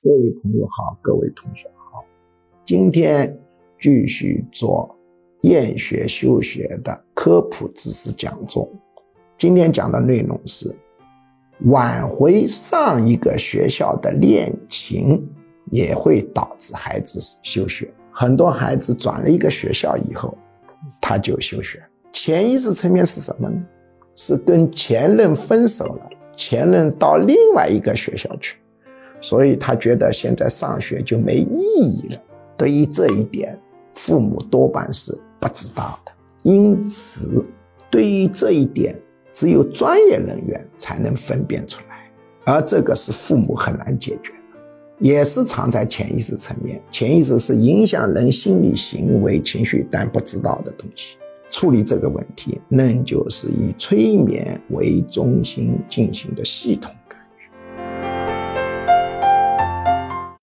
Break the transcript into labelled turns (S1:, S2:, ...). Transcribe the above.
S1: 各位朋友好，各位同学好，今天继续做厌学休学的科普知识讲座。今天讲的内容是挽回上一个学校的恋情，也会导致孩子休学。很多孩子转了一个学校以后，他就休学。潜意识层面是什么呢？是跟前任分手了，前任到另外一个学校去。所以他觉得现在上学就没意义了。对于这一点，父母多半是不知道的。因此，对于这一点，只有专业人员才能分辨出来，而这个是父母很难解决的，也是藏在潜意识层面。潜意识是影响人心理行为、情绪但不知道的东西。处理这个问题，那就是以催眠为中心进行的系统。